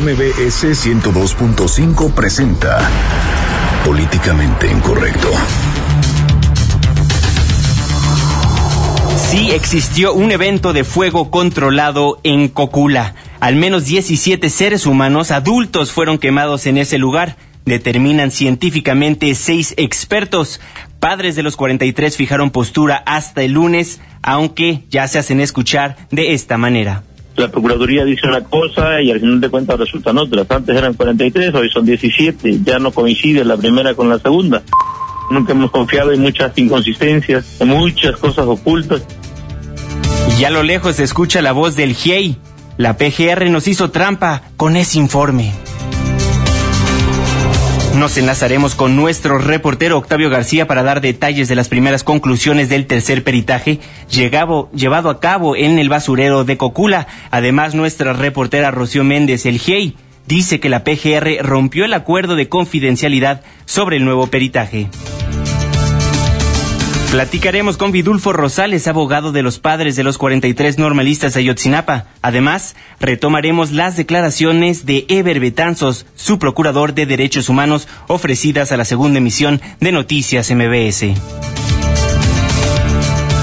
MBS 102.5 presenta Políticamente Incorrecto. Sí existió un evento de fuego controlado en Cocula. Al menos 17 seres humanos adultos fueron quemados en ese lugar. Determinan científicamente seis expertos. Padres de los 43 fijaron postura hasta el lunes, aunque ya se hacen escuchar de esta manera. La Procuraduría dice una cosa y al final de cuentas resultan otras. Antes eran 43, hoy son 17. Ya no coincide la primera con la segunda. Nunca hemos confiado en muchas inconsistencias, en muchas cosas ocultas. Y a lo lejos se escucha la voz del GIEI. La PGR nos hizo trampa con ese informe. Nos enlazaremos con nuestro reportero Octavio García para dar detalles de las primeras conclusiones del tercer peritaje llevado a cabo en el basurero de Cocula. Además, nuestra reportera Rocío Méndez, el GIEI, dice que la PGR rompió el acuerdo de confidencialidad sobre el nuevo peritaje. Platicaremos con Vidulfo Rosales, abogado de los padres de los 43 normalistas de Ayotzinapa. Además, retomaremos las declaraciones de Eber Betanzos, su procurador de derechos humanos, ofrecidas a la segunda emisión de Noticias MBS.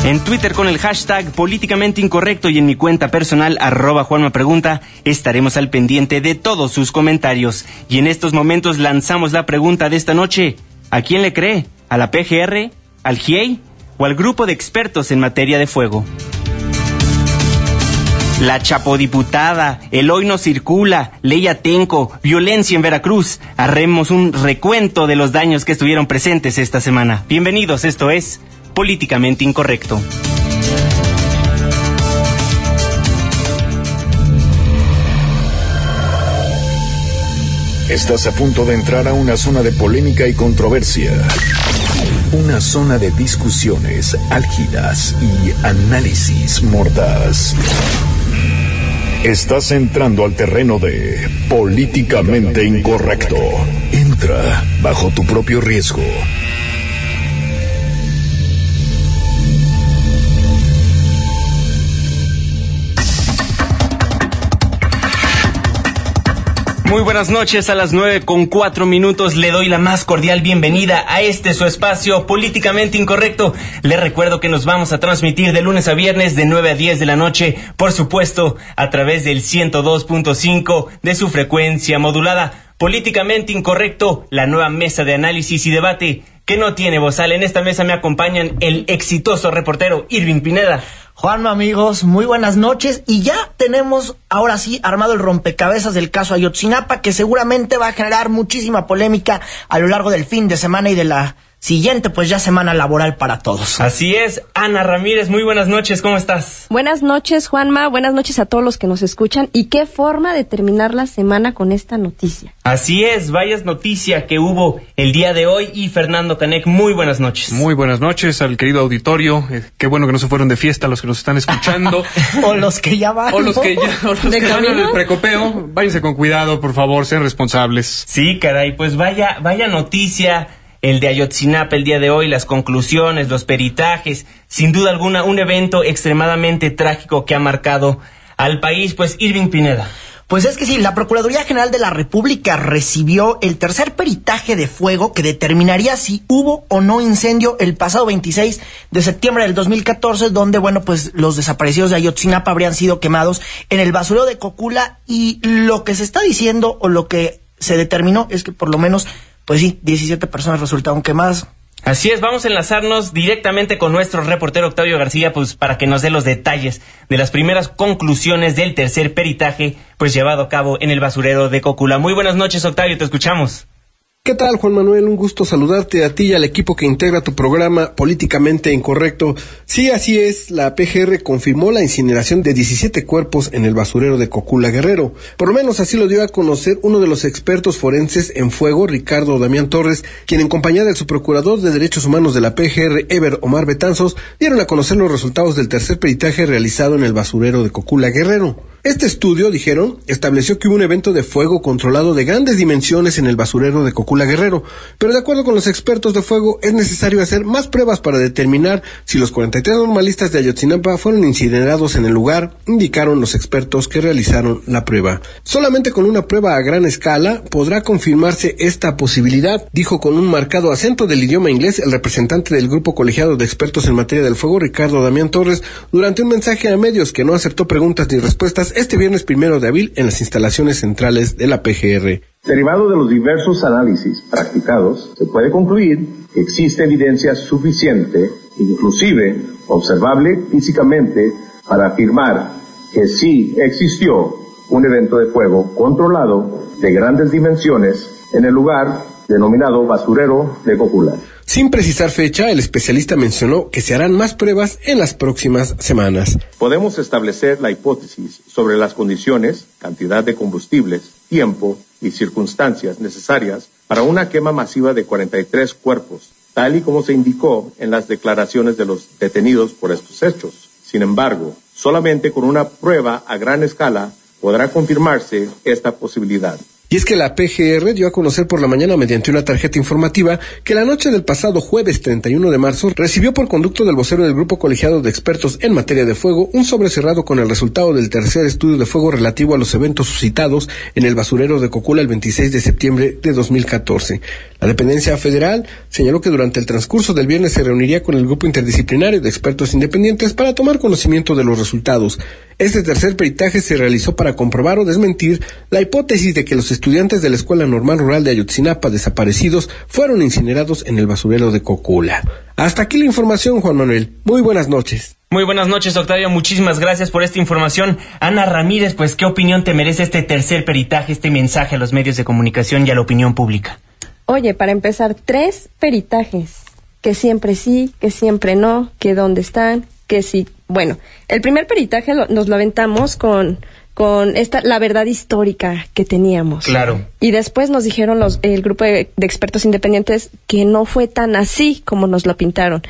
En Twitter con el hashtag políticamente incorrecto y en mi cuenta personal arroba Juanma Pregunta estaremos al pendiente de todos sus comentarios. Y en estos momentos lanzamos la pregunta de esta noche. ¿A quién le cree? ¿A la PGR? Al GIEI o al grupo de expertos en materia de fuego. La chapodiputada, el hoy no circula, ley Atenco, violencia en Veracruz. Haremos un recuento de los daños que estuvieron presentes esta semana. Bienvenidos, esto es Políticamente Incorrecto. Estás a punto de entrar a una zona de polémica y controversia. Una zona de discusiones álgidas y análisis mordaz. Estás entrando al terreno de políticamente incorrecto. Entra bajo tu propio riesgo. Muy buenas noches, a las nueve con cuatro minutos le doy la más cordial bienvenida a este su espacio políticamente incorrecto. Le recuerdo que nos vamos a transmitir de lunes a viernes de 9 a 10 de la noche, por supuesto, a través del 102.5 de su frecuencia modulada. Políticamente incorrecto, la nueva mesa de análisis y debate que no tiene bozal. En esta mesa me acompañan el exitoso reportero Irving Pineda. Juanma, amigos, muy buenas noches. Y ya tenemos ahora sí armado el rompecabezas del caso Ayotzinapa, que seguramente va a generar muchísima polémica a lo largo del fin de semana y de la siguiente, pues ya semana laboral para todos. Así es, Ana Ramírez, muy buenas noches, ¿cómo estás? Buenas noches, Juanma, buenas noches a todos los que nos escuchan y qué forma de terminar la semana con esta noticia. Así es, vaya noticia que hubo el día de hoy y Fernando Canek, muy buenas noches. Muy buenas noches al querido auditorio, eh, qué bueno que no se fueron de fiesta los que nos están escuchando. o los que ya van. O los que ya, o los que van en el precopeo, váyanse con cuidado, por favor, sean responsables. Sí, caray, pues vaya, vaya noticia el de Ayotzinapa el día de hoy, las conclusiones, los peritajes, sin duda alguna un evento extremadamente trágico que ha marcado al país. Pues Irving Pineda. Pues es que sí, la Procuraduría General de la República recibió el tercer peritaje de fuego que determinaría si hubo o no incendio el pasado 26 de septiembre del 2014, donde, bueno, pues los desaparecidos de Ayotzinapa habrían sido quemados en el basurero de Cocula y lo que se está diciendo o lo que se determinó es que por lo menos pues sí, 17 personas resultaron quemadas. Así es, vamos a enlazarnos directamente con nuestro reportero Octavio García, pues para que nos dé los detalles de las primeras conclusiones del tercer peritaje, pues llevado a cabo en el basurero de Cocula. Muy buenas noches, Octavio, te escuchamos. ¿Qué tal, Juan Manuel? Un gusto saludarte a ti y al equipo que integra tu programa Políticamente Incorrecto. Sí, así es, la PGR confirmó la incineración de 17 cuerpos en el basurero de Cocula Guerrero. Por lo menos así lo dio a conocer uno de los expertos forenses en fuego, Ricardo Damián Torres, quien en compañía del subprocurador de Derechos Humanos de la PGR, Ever Omar Betanzos, dieron a conocer los resultados del tercer peritaje realizado en el basurero de Cocula Guerrero. Este estudio, dijeron, estableció que hubo un evento de fuego controlado de grandes dimensiones en el basurero de Cocula Guerrero. Pero de acuerdo con los expertos de fuego, es necesario hacer más pruebas para determinar si los 43 normalistas de Ayotzinapa fueron incinerados en el lugar, indicaron los expertos que realizaron la prueba. Solamente con una prueba a gran escala podrá confirmarse esta posibilidad, dijo con un marcado acento del idioma inglés el representante del grupo colegiado de expertos en materia del fuego, Ricardo Damián Torres, durante un mensaje a medios que no aceptó preguntas ni respuestas este viernes primero de abril en las instalaciones centrales de la PGR. Derivado de los diversos análisis practicados, se puede concluir que existe evidencia suficiente, inclusive observable físicamente, para afirmar que sí existió un evento de fuego controlado de grandes dimensiones en el lugar denominado basurero de Cocula. Sin precisar fecha, el especialista mencionó que se harán más pruebas en las próximas semanas. Podemos establecer la hipótesis sobre las condiciones, cantidad de combustibles, tiempo y circunstancias necesarias para una quema masiva de 43 cuerpos, tal y como se indicó en las declaraciones de los detenidos por estos hechos. Sin embargo, solamente con una prueba a gran escala podrá confirmarse esta posibilidad. Y es que la PGR dio a conocer por la mañana mediante una tarjeta informativa que la noche del pasado jueves 31 de marzo recibió por conducto del vocero del Grupo Colegiado de Expertos en Materia de Fuego un sobre cerrado con el resultado del tercer estudio de fuego relativo a los eventos suscitados en el basurero de Cocula el 26 de septiembre de 2014. La dependencia federal señaló que durante el transcurso del viernes se reuniría con el grupo interdisciplinario de expertos independientes para tomar conocimiento de los resultados. Este tercer peritaje se realizó para comprobar o desmentir la hipótesis de que los estudiantes de la Escuela Normal Rural de Ayotzinapa desaparecidos fueron incinerados en el basurero de Cocula. Hasta aquí la información, Juan Manuel. Muy buenas noches. Muy buenas noches, Octavio. Muchísimas gracias por esta información. Ana Ramírez, pues, ¿qué opinión te merece este tercer peritaje, este mensaje a los medios de comunicación y a la opinión pública? Oye, para empezar, tres peritajes. Que siempre sí, que siempre no, que dónde están, que sí. Bueno, el primer peritaje nos lo aventamos con con esta la verdad histórica que teníamos. Claro. Y después nos dijeron los el grupo de, expertos independientes que no fue tan así como nos lo pintaron,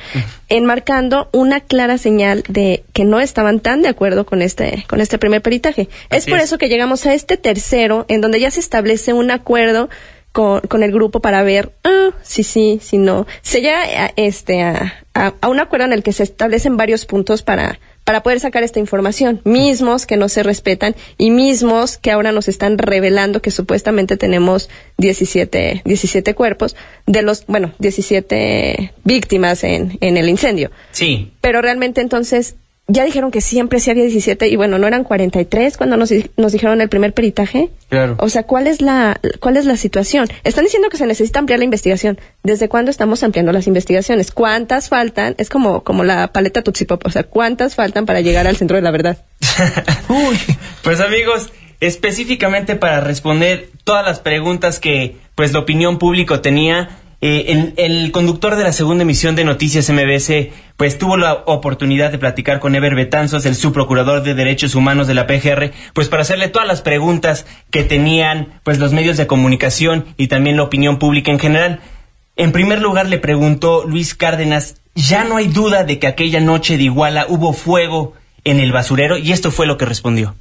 enmarcando una clara señal de que no estaban tan de acuerdo con este con este primer peritaje. es por eso que llegamos a este tercero en donde ya se establece un acuerdo con, con el grupo para ver ah, si sí, si no. Se llega a, este, a, a, un acuerdo en el que se establecen varios puntos para, para poder sacar esta información, mismos que no se respetan y mismos que ahora nos están revelando que supuestamente tenemos 17, 17 cuerpos de los, bueno, 17 víctimas en, en el incendio. Sí. Pero realmente entonces ya dijeron que siempre sí había 17 y bueno, no eran 43 cuando nos, nos dijeron el primer peritaje. Claro. O sea, ¿cuál es la cuál es la situación? Están diciendo que se necesita ampliar la investigación. ¿Desde cuándo estamos ampliando las investigaciones? ¿Cuántas faltan? Es como como la paleta Tutsi Pop, o sea, ¿cuántas faltan para llegar al centro de la verdad? Uy. Pues amigos, específicamente para responder todas las preguntas que pues la opinión pública tenía eh, el, conductor de la segunda emisión de Noticias MBS, pues tuvo la oportunidad de platicar con Ever Betanzos, el subprocurador de Derechos Humanos de la PGR, pues para hacerle todas las preguntas que tenían, pues los medios de comunicación y también la opinión pública en general. En primer lugar le preguntó Luis Cárdenas, ya no hay duda de que aquella noche de Iguala hubo fuego en el basurero y esto fue lo que respondió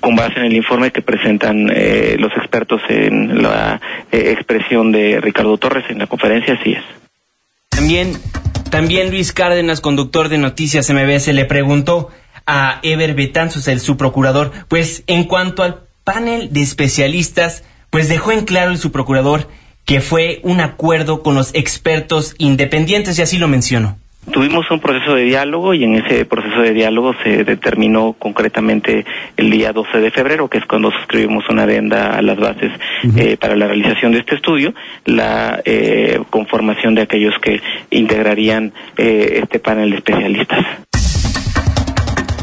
con base en el informe que presentan eh, los expertos en la eh, expresión de Ricardo Torres en la conferencia, así es. También, también Luis Cárdenas, conductor de Noticias MBS, le preguntó a Ever Betanzos, el subprocurador, pues en cuanto al panel de especialistas, pues dejó en claro el subprocurador que fue un acuerdo con los expertos independientes y así lo mencionó. Tuvimos un proceso de diálogo y en ese proceso de diálogo se determinó concretamente el día 12 de febrero, que es cuando suscribimos una adenda a las bases eh, para la realización de este estudio, la eh, conformación de aquellos que integrarían eh, este panel de especialistas.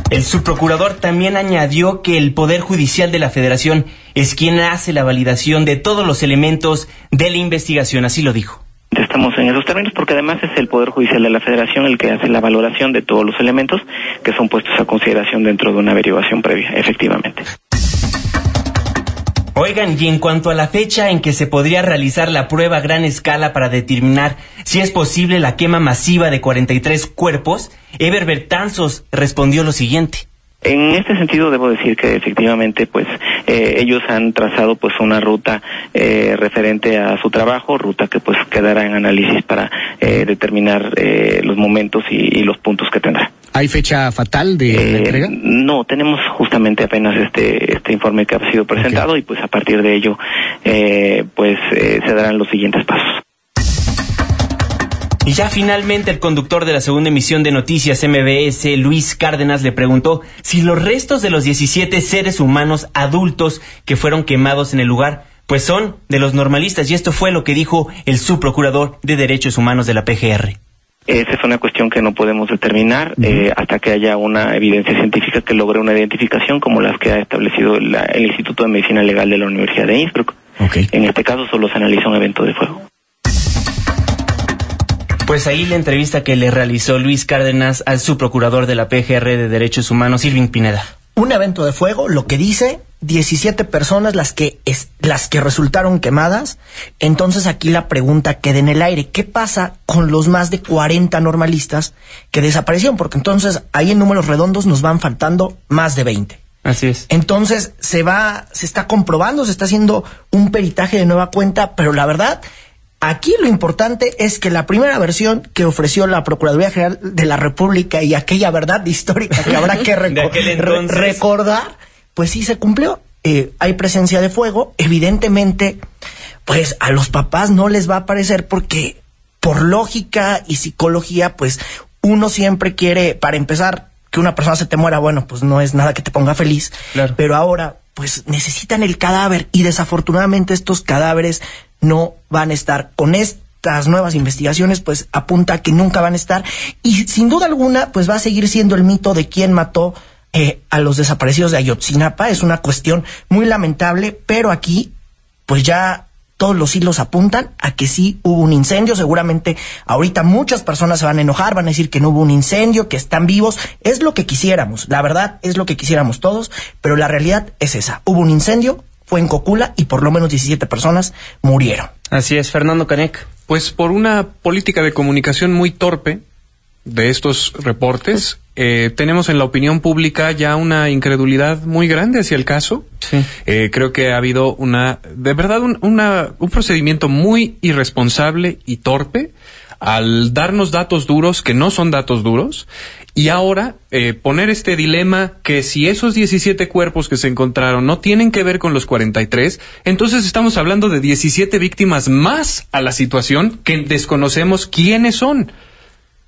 El subprocurador también añadió que el Poder Judicial de la Federación es quien hace la validación de todos los elementos de la investigación, así lo dijo estamos en esos términos porque además es el Poder Judicial de la Federación el que hace la valoración de todos los elementos que son puestos a consideración dentro de una averiguación previa, efectivamente. Oigan, y en cuanto a la fecha en que se podría realizar la prueba a gran escala para determinar si es posible la quema masiva de 43 cuerpos, Eber Bertanzos respondió lo siguiente. En este sentido debo decir que efectivamente pues eh, ellos han trazado pues una ruta eh, referente a su trabajo, ruta que pues quedará en análisis para eh, determinar los momentos y, los puntos que tendrá. ¿Hay fecha fatal de la entrega? No, tenemos justamente apenas este este informe que ha sido presentado y pues a partir de ello pues se darán los siguientes pasos. Y ya finalmente el conductor de la segunda emisión de Noticias MBS, Luis Cárdenas, le preguntó si los restos de los 17 seres humanos adultos que fueron quemados en el lugar, pues son de los normalistas. Y esto fue lo que dijo el subprocurador de Derechos Humanos de la PGR. Esa es una cuestión que no podemos determinar eh, hasta que haya una evidencia científica que logre una identificación como las que ha establecido el Instituto de Medicina Legal de la Universidad de Innsbruck. En este caso solo se analiza un evento de fuego. Pues ahí la entrevista que le realizó Luis Cárdenas al subprocurador de la PGR de Derechos Humanos, Irving Pineda. Un evento de fuego, lo que dice 17 personas las que las que resultaron quemadas. Entonces aquí la pregunta queda en el aire, ¿qué pasa con los más de 40 normalistas que desaparecieron? Porque entonces ahí en números redondos nos van faltando más de 20. Así es. Entonces se va se está comprobando, se está haciendo un peritaje de nueva cuenta, pero la verdad Aquí lo importante es que la primera versión que ofreció la Procuraduría General de la República y aquella verdad histórica que habrá que recordar, pues sí se cumplió. Eh, hay presencia de fuego. Evidentemente, pues a los papás no les va a parecer porque por lógica y psicología, pues uno siempre quiere, para empezar, que una persona se te muera, bueno, pues no es nada que te ponga feliz. Pero ahora, pues necesitan el cadáver y desafortunadamente estos cadáveres no van a estar con estas nuevas investigaciones, pues apunta que nunca van a estar. Y sin duda alguna, pues va a seguir siendo el mito de quién mató eh, a los desaparecidos de Ayotzinapa. Es una cuestión muy lamentable, pero aquí, pues ya todos los hilos apuntan a que sí hubo un incendio. Seguramente ahorita muchas personas se van a enojar, van a decir que no hubo un incendio, que están vivos. Es lo que quisiéramos, la verdad es lo que quisiéramos todos, pero la realidad es esa. Hubo un incendio, fue en Cocula y por lo menos 17 personas murieron. Así es, Fernando Canec. Pues por una política de comunicación muy torpe de estos reportes, eh, tenemos en la opinión pública ya una incredulidad muy grande hacia el caso. Sí. Eh, creo que ha habido una, de verdad, un, una, un procedimiento muy irresponsable y torpe al darnos datos duros que no son datos duros y ahora eh, poner este dilema que si esos 17 cuerpos que se encontraron no tienen que ver con los 43, entonces estamos hablando de 17 víctimas más a la situación que desconocemos quiénes son.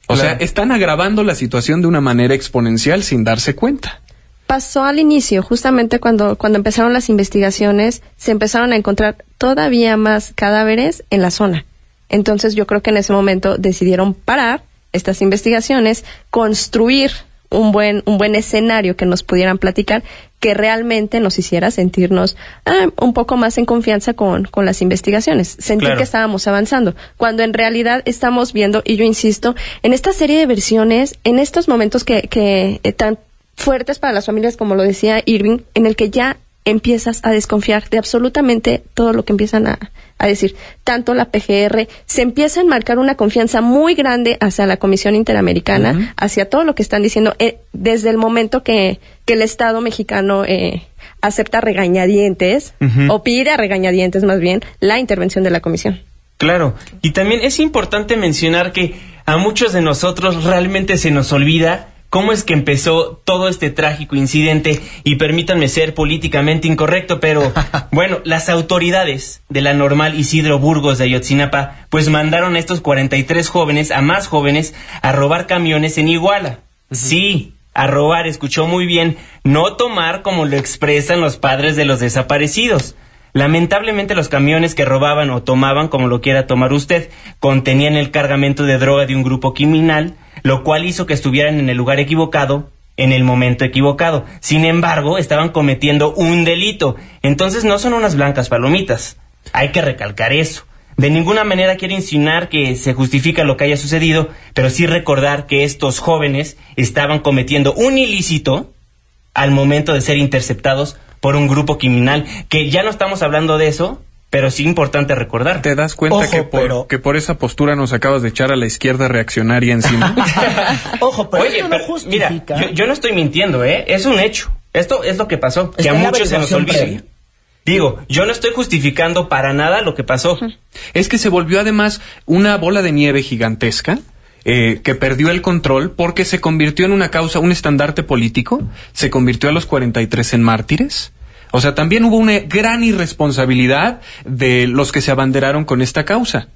O sea, están agravando la situación de una manera exponencial sin darse cuenta pasó al inicio, justamente cuando, cuando empezaron las investigaciones, se empezaron a encontrar todavía más cadáveres en la zona. Entonces yo creo que en ese momento decidieron parar estas investigaciones, construir un buen, un buen escenario que nos pudieran platicar que realmente nos hiciera sentirnos ah, un poco más en confianza con, con las investigaciones, sentir que estábamos avanzando, cuando en realidad estamos viendo, y yo insisto, en esta serie de versiones, en estos momentos que, que eh, tan fuertes para las familias, como lo decía Irving, en el que ya empiezas a desconfiar de absolutamente todo lo que empiezan a, a decir, tanto la PGR, se empieza a enmarcar una confianza muy grande hacia la Comisión Interamericana, hacia todo lo que están diciendo, eh, desde el momento que, que el Estado mexicano eh, acepta regañadientes, o pide a regañadientes más bien, la intervención de la Comisión. Claro, y también es importante mencionar que a muchos de nosotros realmente se nos olvida cómo es que empezó todo este trágico incidente y permítanme ser políticamente incorrecto, pero bueno, las autoridades de la normal Isidro Burgos de Ayotzinapa pues mandaron a estos 43 jóvenes, a más jóvenes, a robar camiones en Iguala. Sí, a robar, escuchó muy bien, no tomar como lo expresan los padres de los desaparecidos. Lamentablemente los camiones que robaban o tomaban, como lo quiera tomar usted, contenían el cargamento de droga de un grupo criminal, lo cual hizo que estuvieran en el lugar equivocado en el momento equivocado. Sin embargo, estaban cometiendo un delito. Entonces no son unas blancas palomitas. Hay que recalcar eso. De ninguna manera quiero insinuar que se justifica lo que haya sucedido, pero sí recordar que estos jóvenes estaban cometiendo un ilícito al momento de ser interceptados por un grupo criminal, que ya no estamos hablando de eso, pero sí importante recordar. ¿Te das cuenta Ojo, que, por, pero- que por esa postura nos acabas de echar a la izquierda reaccionaria encima? Ojo, pero Oye, esto no pero, justifica. mira, yo, yo no estoy mintiendo, ¿eh? Es un hecho. Esto es lo que pasó, que a muchos se nos olvida. previa. Digo, yo no estoy justificando para nada lo que pasó. es que se volvió además una bola de nieve gigantesca. eh, que perdió el control porque se convirtió en una causa, un estandarte político, se convirtió a los 43 en mártires. O sea, también hubo una gran irresponsabilidad de los que se abanderaron con esta causa.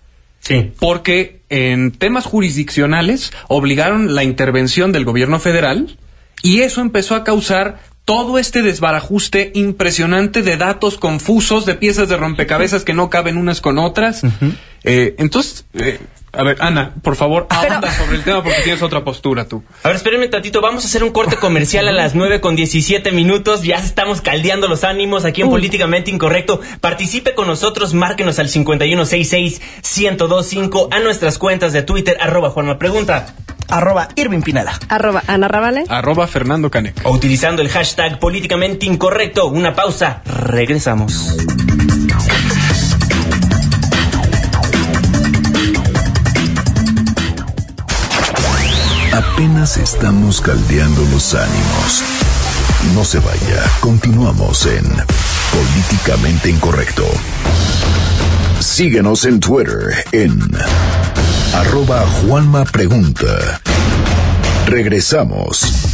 Sí. porque en temas jurisdiccionales obligaron la intervención del gobierno federal y eso empezó a causar todo este desbarajuste impresionante de datos confusos, de piezas de rompecabezas que no caben unas con otras. Eh, entonces, eh, a ver, Ana, por favor, ahonda sobre el tema porque tienes otra postura tú. A ver, espérenme tantito, vamos a hacer un corte comercial a las 9 con 17 minutos. Ya estamos caldeando los ánimos aquí en Políticamente Incorrecto. Participe con nosotros, márquenos al 5166-1025 a nuestras cuentas de Twitter, arroba Juanma Pregunta. Arroba Irving Pineda. Arroba Ana Ravale. Arroba Fernando Canec. O utilizando el hashtag Políticamente Incorrecto. Una pausa, regresamos. Apenas estamos caldeando los ánimos. No se vaya, continuamos en Políticamente Incorrecto. Síguenos en Twitter en arroba Juanma Pregunta. Regresamos.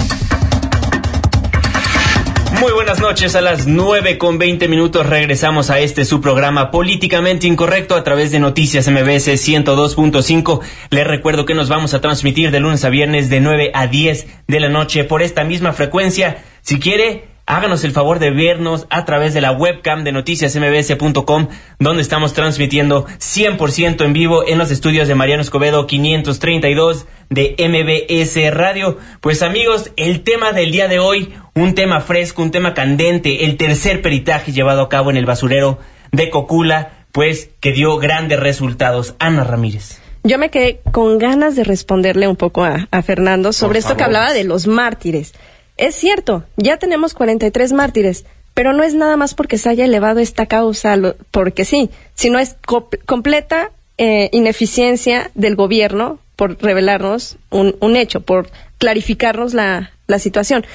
Muy buenas noches, a las 9 con 20 minutos regresamos a este su programa Políticamente Incorrecto a través de Noticias MBS 102.5. Les recuerdo que nos vamos a transmitir de lunes a viernes de 9 a 10 de la noche por esta misma frecuencia. Si quiere, háganos el favor de vernos a través de la webcam de noticiasmbs.com, donde estamos transmitiendo 100% en vivo en los estudios de Mariano Escobedo 532 de MBS Radio. Pues amigos, el tema del día de hoy, un tema fresco, un tema candente, el tercer peritaje llevado a cabo en el basurero de Cocula, pues que dio grandes resultados. Ana Ramírez. Yo me quedé con ganas de responderle un poco a, a Fernando sobre esto que hablaba de los mártires. Es cierto, ya tenemos 43 mártires, pero no es nada más porque se haya elevado esta causa, porque sí, sino es co- completa eh, ineficiencia del gobierno por revelarnos un, un hecho, por clarificarnos la, la situación.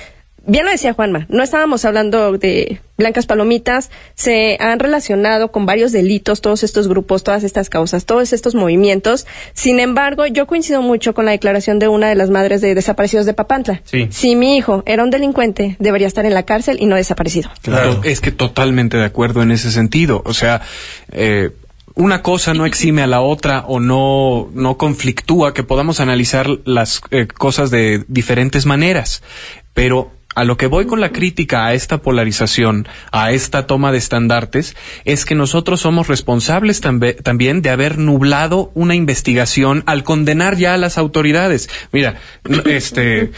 Bien lo decía Juanma, no estábamos hablando de blancas palomitas, se han relacionado con varios delitos todos estos grupos, todas estas causas, todos estos movimientos. Sin embargo, yo coincido mucho con la declaración de una de las madres de desaparecidos de Papantla. Sí. Si mi hijo era un delincuente, debería estar en la cárcel y no desaparecido. Claro. Es que totalmente de acuerdo en ese sentido. O sea, eh, una cosa no exime a la otra o no, no conflictúa que podamos analizar las eh, cosas de diferentes maneras. Pero a lo que voy con la crítica a esta polarización, a esta toma de estandartes, es que nosotros somos responsables tambe- también de haber nublado una investigación al condenar ya a las autoridades. Mira, este,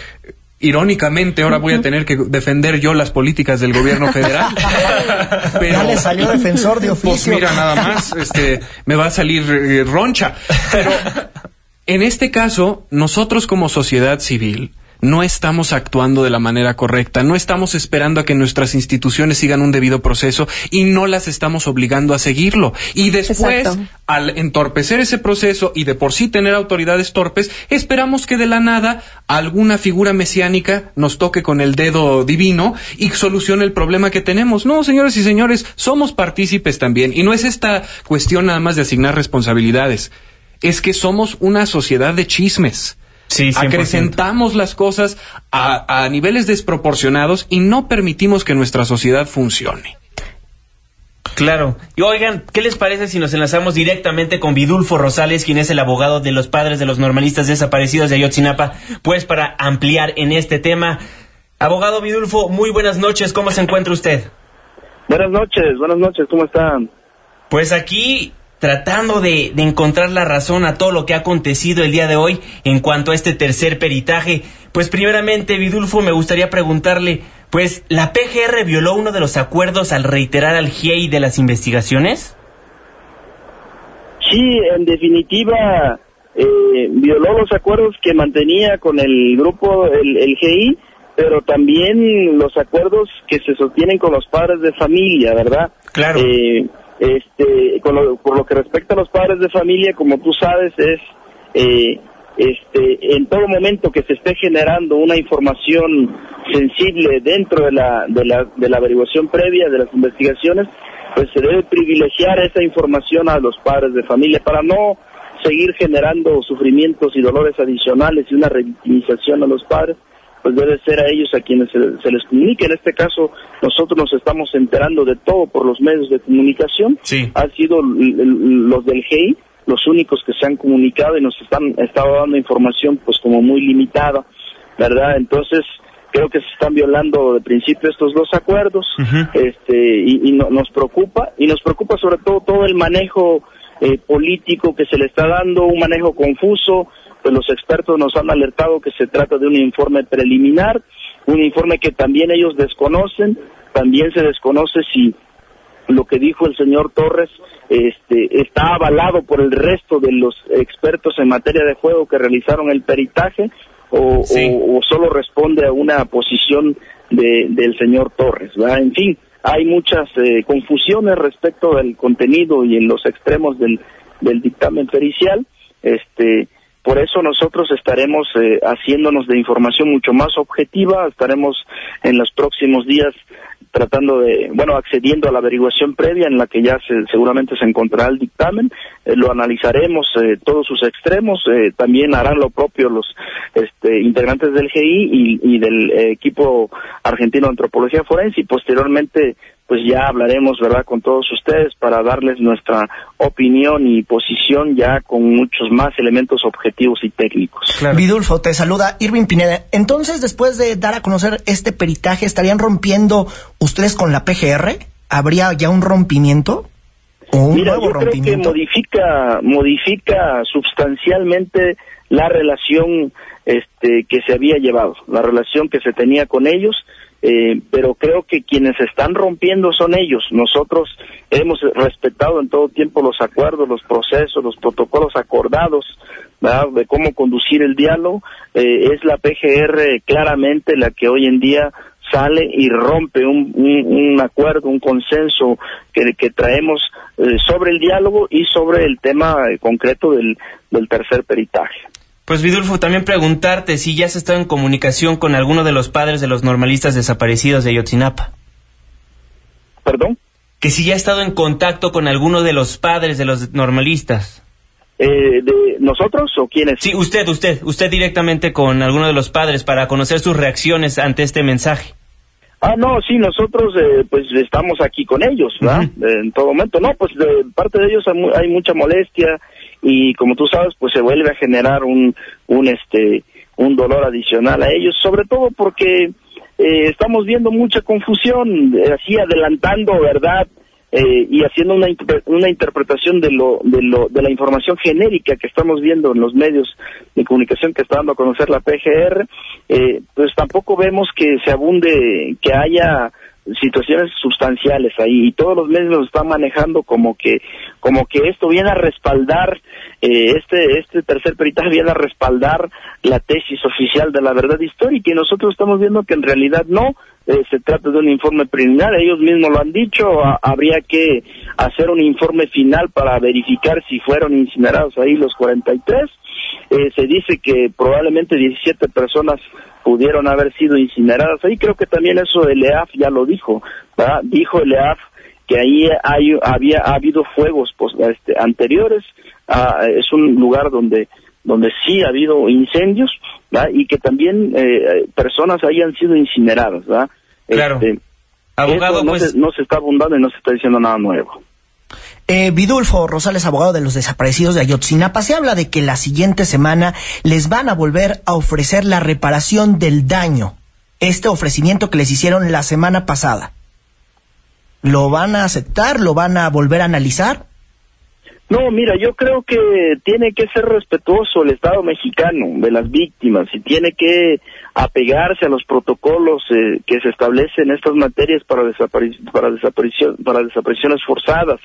irónicamente ahora voy a tener que defender yo las políticas del gobierno federal. Ya le salió defensor de oficio. Pues mira, nada más, este, me va a salir eh, roncha. Pero en este caso, nosotros como sociedad civil no estamos actuando de la manera correcta, no estamos esperando a que nuestras instituciones sigan un debido proceso y no las estamos obligando a seguirlo. Y después, Exacto. al entorpecer ese proceso y de por sí tener autoridades torpes, esperamos que de la nada alguna figura mesiánica nos toque con el dedo divino y solucione el problema que tenemos. No, señores y señores, somos partícipes también. Y no es esta cuestión nada más de asignar responsabilidades. Es que somos una sociedad de chismes. Sí, 100%. Acrecentamos las cosas a, a niveles desproporcionados y no permitimos que nuestra sociedad funcione. Claro. Y oigan, ¿qué les parece si nos enlazamos directamente con Vidulfo Rosales, quien es el abogado de los padres de los normalistas desaparecidos de Ayotzinapa, pues para ampliar en este tema? Abogado Vidulfo, muy buenas noches, ¿cómo se encuentra usted? Buenas noches, buenas noches, ¿cómo están? Pues aquí tratando de, de encontrar la razón a todo lo que ha acontecido el día de hoy en cuanto a este tercer peritaje. Pues primeramente, Vidulfo, me gustaría preguntarle, pues, ¿la PGR violó uno de los acuerdos al reiterar al GIEI de las investigaciones? Sí, en definitiva, eh, violó los acuerdos que mantenía con el grupo, el, el GI, pero también los acuerdos que se sostienen con los padres de familia, ¿verdad? Claro. Eh, Este, con lo, por lo que respecta a los padres de familia, como tú sabes, es eh, este, en todo momento que se esté generando una información sensible dentro de la, de la, de la averiguación previa de las investigaciones, pues se debe privilegiar esa información a los padres de familia para no seguir generando sufrimientos y dolores adicionales y una revictimización a los padres, pues debe ser a ellos a quienes se, les comunique. En este caso, nosotros nos estamos enterando de todo por los medios de comunicación. Sí. Han sido los del GEI los únicos que se han comunicado y nos están estado dando información pues como muy limitada, ¿verdad? Entonces, creo que se están violando de principio estos dos acuerdos este y, nos preocupa y nos preocupa sobre todo todo el manejo eh, político que se le está dando un manejo confuso pues los expertos nos han alertado que se trata de un informe preliminar un informe que también ellos desconocen también se desconoce si lo que dijo el señor Torres este, está avalado por el resto de los expertos en materia de juego que realizaron el peritaje o, solo responde a una posición de, del señor Torres. En fin, hay muchas eh, confusiones respecto del contenido y en los extremos del, del dictamen pericial. Este, por eso nosotros estaremos eh, haciéndonos de información mucho más objetiva, estaremos en los próximos días tratando de, bueno, accediendo a la averiguación previa en la que ya seguramente se encontrará el dictamen, eh, lo analizaremos eh, todos sus extremos, eh, también harán lo propio los este, integrantes del GI y, del equipo argentino de antropología forense y posteriormente pues ya hablaremos, ¿verdad?, con todos ustedes para darles nuestra opinión y posición ya con muchos más elementos objetivos y técnicos. Vidulfo, te saluda Irving Pineda. Entonces, después de dar a conocer este peritaje, ¿estarían rompiendo ustedes con la PGR? ¿Habría ya un rompimiento? ¿O un Mira, nuevo yo creo que modifica, modifica sustancialmente la relación este, que se había llevado, la relación que se tenía con ellos eh, pero creo que quienes están rompiendo son ellos. Nosotros hemos respetado en todo tiempo los acuerdos, los procesos, los protocolos acordados de cómo conducir el diálogo. Eh, es la PGR claramente la que hoy en día sale y rompe un, un, acuerdo, un consenso que, traemos eh, sobre el diálogo y sobre el tema concreto del, del tercer peritaje. Pues Vidulfo, también preguntarte si ya has estado en comunicación con alguno de los padres de los normalistas desaparecidos de Ayotzinapa. ¿Perdón? Que si ya ha estado en contacto con alguno de los padres de los normalistas. Eh, ¿De nosotros o quiénes? Sí, usted, usted, usted directamente con alguno de los padres para conocer sus reacciones ante este mensaje. Ah, no, sí, nosotros eh, pues estamos aquí con ellos, ¿verdad? En todo momento. No, pues de parte de ellos hay mucha molestia, y como tú sabes pues se vuelve a generar un un este un dolor adicional a ellos sobre todo porque eh, estamos viendo mucha confusión eh, así adelantando verdad eh, y haciendo una, una interpretación de lo, de lo de la información genérica que estamos viendo en los medios de comunicación que está dando a conocer la PGR pues tampoco vemos que se abunde que haya situaciones sustanciales ahí y todos los medios lo están manejando como que como que esto viene a respaldar eh, este este tercer peritaje viene a respaldar la tesis oficial de la verdad histórica y nosotros estamos viendo que en realidad no eh, se trata de un informe preliminar ellos mismos lo han dicho habría que hacer un informe final para verificar si fueron incinerados ahí los 43 eh, se dice que probablemente 17 personas pudieron haber sido incineradas. Ahí creo que también eso el EAF ya lo dijo, ¿verdad? Dijo el EAF que ahí hay, había ha habido fuegos pues, este, anteriores, ah, es un lugar donde donde sí ha habido incendios ¿verdad? y que también eh, personas hayan sido incineradas. ¿verdad? Claro. Este, Abogado, no, pues... se, no se está abundando y no se está diciendo nada nuevo. Eh, Vidulfo Rosales, abogado de los desaparecidos de Ayotzinapa, se habla de que la siguiente semana les van a volver a ofrecer la reparación del daño, este ofrecimiento que les hicieron la semana pasada. ¿Lo van a aceptar? ¿Lo van a volver a analizar? No, mira, yo creo que tiene que ser respetuoso el Estado mexicano de las víctimas y tiene que apegarse a los protocolos eh, que se establecen en estas materias para, para, desaparición para desapariciones forzadas.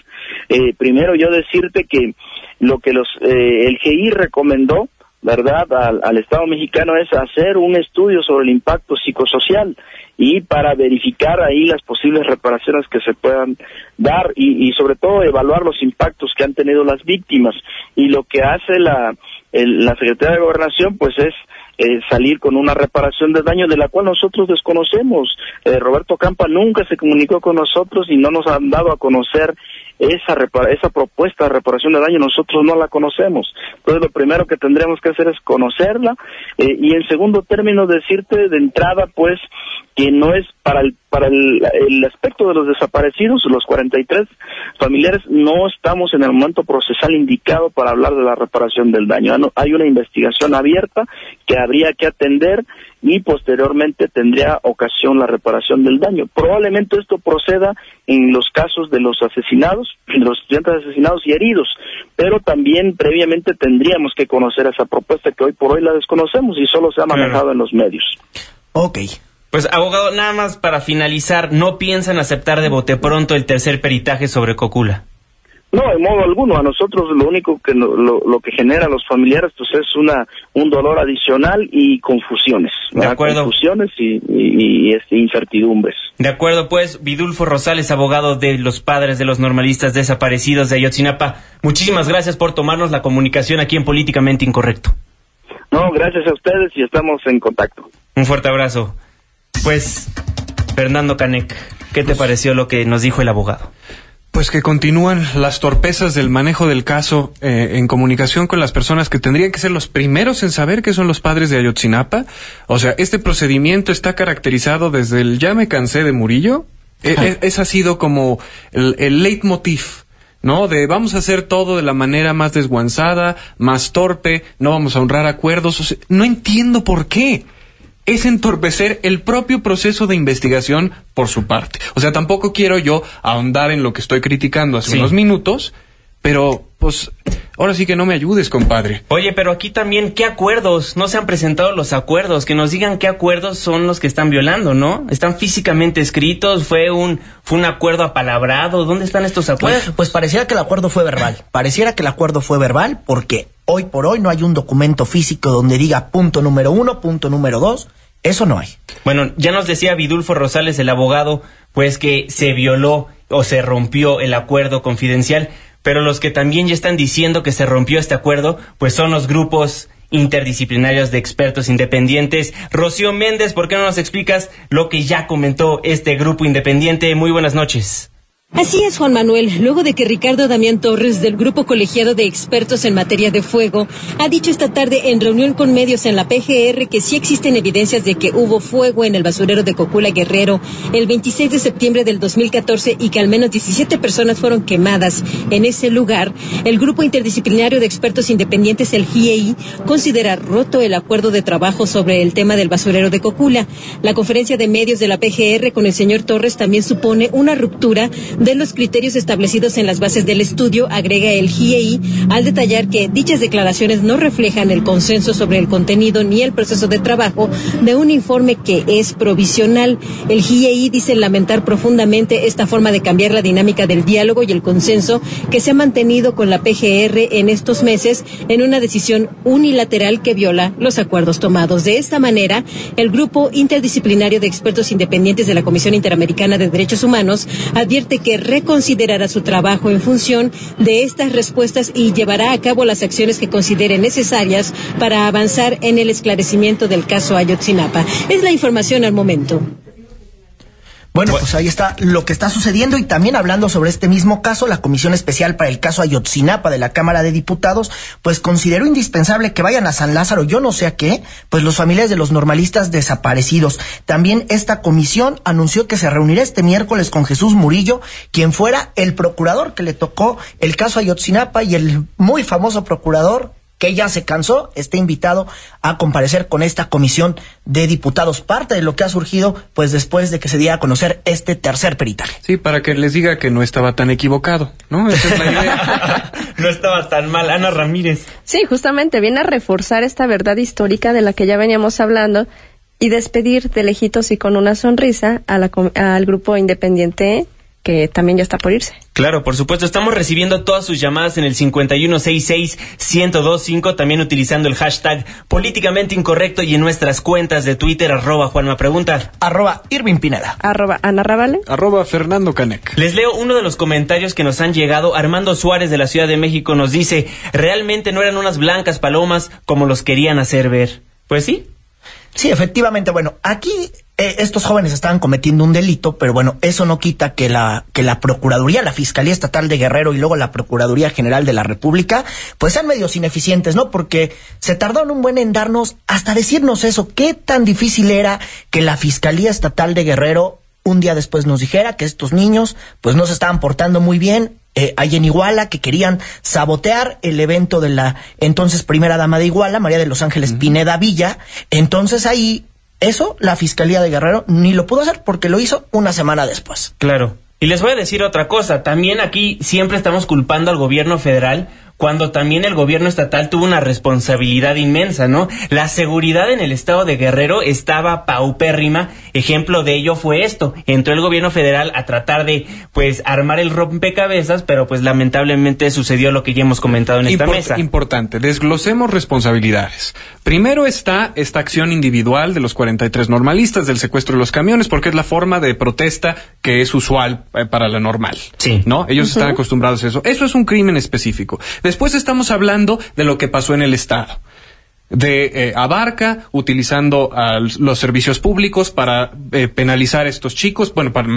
Eh, primero yo decirte que lo que los eh, el GI recomendó ¿verdad?, al, Estado mexicano es hacer un estudio sobre el impacto psicosocial y para verificar ahí las posibles reparaciones que se puedan dar y, sobre todo evaluar los impactos que han tenido las víctimas. Y lo que hace la, la Secretaría de Gobernación, pues es eh, salir con una reparación de daño de la cual nosotros desconocemos. Eh, Roberto Campa nunca se comunicó con nosotros y no nos han dado a conocer esa, esa propuesta de reparación de daño nosotros no la conocemos. Entonces lo primero que tendremos que hacer es conocerla eh, y en segundo término decirte de entrada pues que no es para el para el, el, aspecto de los desaparecidos, los 43 familiares, no estamos en el momento procesal indicado para hablar de la reparación del daño. Hay una investigación abierta que habría que atender y posteriormente tendría ocasión la reparación del daño. Probablemente esto proceda en los casos de los asesinados, de los estudiantes asesinados y heridos, pero también previamente tendríamos que conocer esa propuesta que hoy por hoy la desconocemos y solo se ha manejado en los medios. Ok. Pues abogado, nada más para finalizar, ¿no piensan aceptar de bote pronto el tercer peritaje sobre Cocula? No, de modo alguno. A nosotros lo único que lo, lo, que genera a los familiares pues es una un dolor adicional y confusiones. De acuerdo. Confusiones y, y, este, incertidumbres. De acuerdo, pues, Vidulfo Rosales, abogado de los padres de los normalistas desaparecidos de Ayotzinapa. Muchísimas gracias por tomarnos la comunicación aquí en Políticamente Incorrecto. No, gracias a ustedes y estamos en contacto. Un fuerte abrazo. Pues, Fernando Canek, ¿qué te pues pareció lo que nos dijo el abogado? Pues que continúan las torpezas del manejo del caso eh, en comunicación con las personas que tendrían que ser los primeros en saber que son los padres de Ayotzinapa. O sea, este procedimiento está caracterizado desde el ya me cansé de Murillo. E, e, ese ha sido como el, el leitmotiv. ¿no? De vamos a hacer todo de la manera más desguanzada, más torpe, no vamos a honrar acuerdos. no entiendo por qué es entorpecer el propio proceso de investigación por su parte. O sea, tampoco quiero yo ahondar en lo que estoy criticando hace unos minutos, pero pues ahora sí que no me ayudes, compadre. Oye, pero aquí también, ¿qué acuerdos? No se han presentado los acuerdos. Que nos digan qué acuerdos son los que están violando, ¿no? ¿Están físicamente escritos? ¿Fue un, fue un acuerdo apalabrado? ¿Dónde están estos acuerdos? Pues, pues pareciera que el acuerdo fue verbal. Pareciera que el acuerdo fue verbal porque hoy por hoy no hay un documento físico donde diga punto número uno, punto número dos. Eso no hay. Bueno, ya nos decía Vidulfo Rosales, el abogado, pues que se violó o se rompió el acuerdo confidencial, pero los que también ya están diciendo que se rompió este acuerdo, pues son los grupos interdisciplinarios de expertos independientes. Rocío Méndez, ¿por qué no nos explicas lo que ya comentó este grupo independiente? Muy buenas noches. Así es, Juan Manuel. Luego de que Ricardo Damián Torres, del Grupo Colegiado de Expertos en Materia de Fuego, ha dicho esta tarde en reunión con medios en la PGR que sí existen evidencias de que hubo fuego en el basurero de Cocula Guerrero el 26 de septiembre del 2014 y que al menos 17 personas fueron quemadas en ese lugar, el Grupo Interdisciplinario de Expertos Independientes, el GIEI, considera roto el acuerdo de trabajo sobre el tema del basurero de Cocula. La conferencia de medios de la PGR con el señor Torres también supone una ruptura de los criterios establecidos en las bases del estudio, agrega el GIEI, al detallar que dichas declaraciones no reflejan el consenso sobre el contenido ni el proceso de trabajo de un informe que es provisional. El GIEI dice lamentar profundamente esta forma de cambiar la dinámica del diálogo y el consenso que se ha mantenido con la PGR en estos meses en una decisión unilateral que viola los acuerdos tomados. De esta manera, el grupo interdisciplinario de expertos independientes de la Comisión Interamericana de Derechos Humanos advierte que reconsiderará su trabajo en función de estas respuestas y llevará a cabo las acciones que considere necesarias para avanzar en el esclarecimiento del caso Ayotzinapa. Es la información al momento. Bueno, pues ahí está lo que está sucediendo y también hablando sobre este mismo caso, la Comisión Especial para el caso Ayotzinapa de la Cámara de Diputados, pues consideró indispensable que vayan a San Lázaro, yo no sé a qué, pues los familiares de los normalistas desaparecidos. También esta comisión anunció que se reunirá este miércoles con Jesús Murillo, quien fuera el procurador que le tocó el caso Ayotzinapa y el muy famoso procurador que ya se cansó, está invitado a comparecer con esta comisión de diputados. Parte de lo que ha surgido, pues después de que se diera a conocer este tercer peritaje. Sí, para que les diga que no estaba tan equivocado, ¿no? Esa es la idea. no estaba tan mal, Ana Ramírez. Sí, justamente viene a reforzar esta verdad histórica de la que ya veníamos hablando y despedir de lejitos y con una sonrisa a la, al grupo independiente que también ya está por irse. Claro, por supuesto. Estamos recibiendo todas sus llamadas en el 5166-1025, también utilizando el hashtag políticamente incorrecto y en nuestras cuentas de Twitter, arroba Juanma Pregunta. Arroba Irving Pineda. Arroba Ana Ravale. Arroba Fernando Canec. Les leo uno de los comentarios que nos han llegado. Armando Suárez de la Ciudad de México nos dice, realmente no eran unas blancas palomas como los querían hacer ver. Pues sí. Sí, efectivamente. Bueno, aquí eh, estos jóvenes estaban cometiendo un delito, pero bueno, eso no quita que la, que la Procuraduría, la Fiscalía Estatal de Guerrero y luego la Procuraduría General de la República, pues sean medios ineficientes, ¿no? Porque se tardaron un buen en darnos, hasta decirnos eso, qué tan difícil era que la Fiscalía Estatal de Guerrero un día después nos dijera que estos niños pues no se estaban portando muy bien eh, ahí en Iguala que querían sabotear el evento de la entonces primera dama de Iguala, María de los Ángeles Pineda Villa. Entonces ahí, eso la Fiscalía de Guerrero ni lo pudo hacer porque lo hizo una semana después. Claro. Y les voy a decir otra cosa, también aquí siempre estamos culpando al gobierno federal cuando también el gobierno estatal tuvo una responsabilidad inmensa, ¿no? La seguridad en el estado de Guerrero estaba paupérrima. Ejemplo de ello fue esto. Entró el gobierno federal a tratar de, pues, armar el rompecabezas, pero pues lamentablemente sucedió lo que ya hemos comentado en esta Import- mesa. Importante, desglosemos responsabilidades. Primero está esta acción individual de los 43 normalistas del secuestro de los camiones, porque es la forma de protesta que es usual eh, para la normal. Sí. ¿No? Ellos están acostumbrados a eso. Eso es un crimen específico. Después estamos hablando de lo que pasó en el Estado. De eh, Abarca, utilizando a los servicios públicos para eh, penalizar a estos chicos. Bueno, para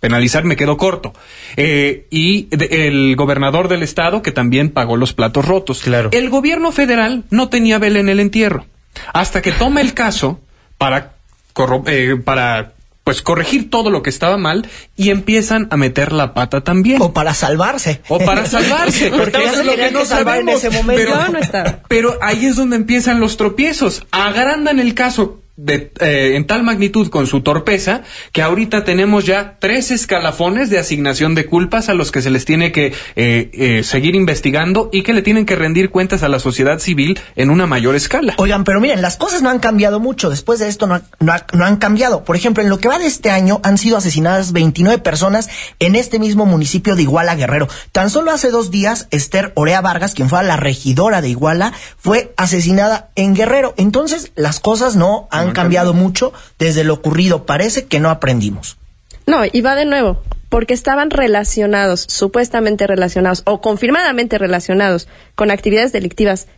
penalizar me quedo corto. Eh, y de- el gobernador del estado que también pagó los platos rotos. Claro. El gobierno federal no tenía vela en el entierro. Hasta que toma el caso para, corro- eh, para pues corregir todo lo que estaba mal y empiezan a meter la pata también. O para salvarse. O para salvarse. Porque se en lo que no en sabemos. ese momento. Pero, Yo no estaba. pero ahí es donde empiezan los tropiezos. Agrandan el caso eh, en tal magnitud con su torpeza que ahorita tenemos ya tres escalafones de asignación de culpas a los que se les tiene que eh, eh, seguir investigando y que le tienen que rendir cuentas a la sociedad civil en una mayor escala. Oigan, pero miren, las cosas no han cambiado mucho. Después de esto no, no no han cambiado. Por ejemplo, en lo que va de este año han sido asesinadas 29 personas en este mismo municipio de Iguala Guerrero. Tan solo hace dos días, Esther Orea Vargas, quien fue la regidora de Iguala, fue asesinada en Guerrero. Entonces, las cosas no han cambiado mucho desde lo ocurrido. Parece que no aprendimos. No, y va de nuevo, porque estaban relacionados, supuestamente relacionados o confirmadamente relacionados con actividades delictivas.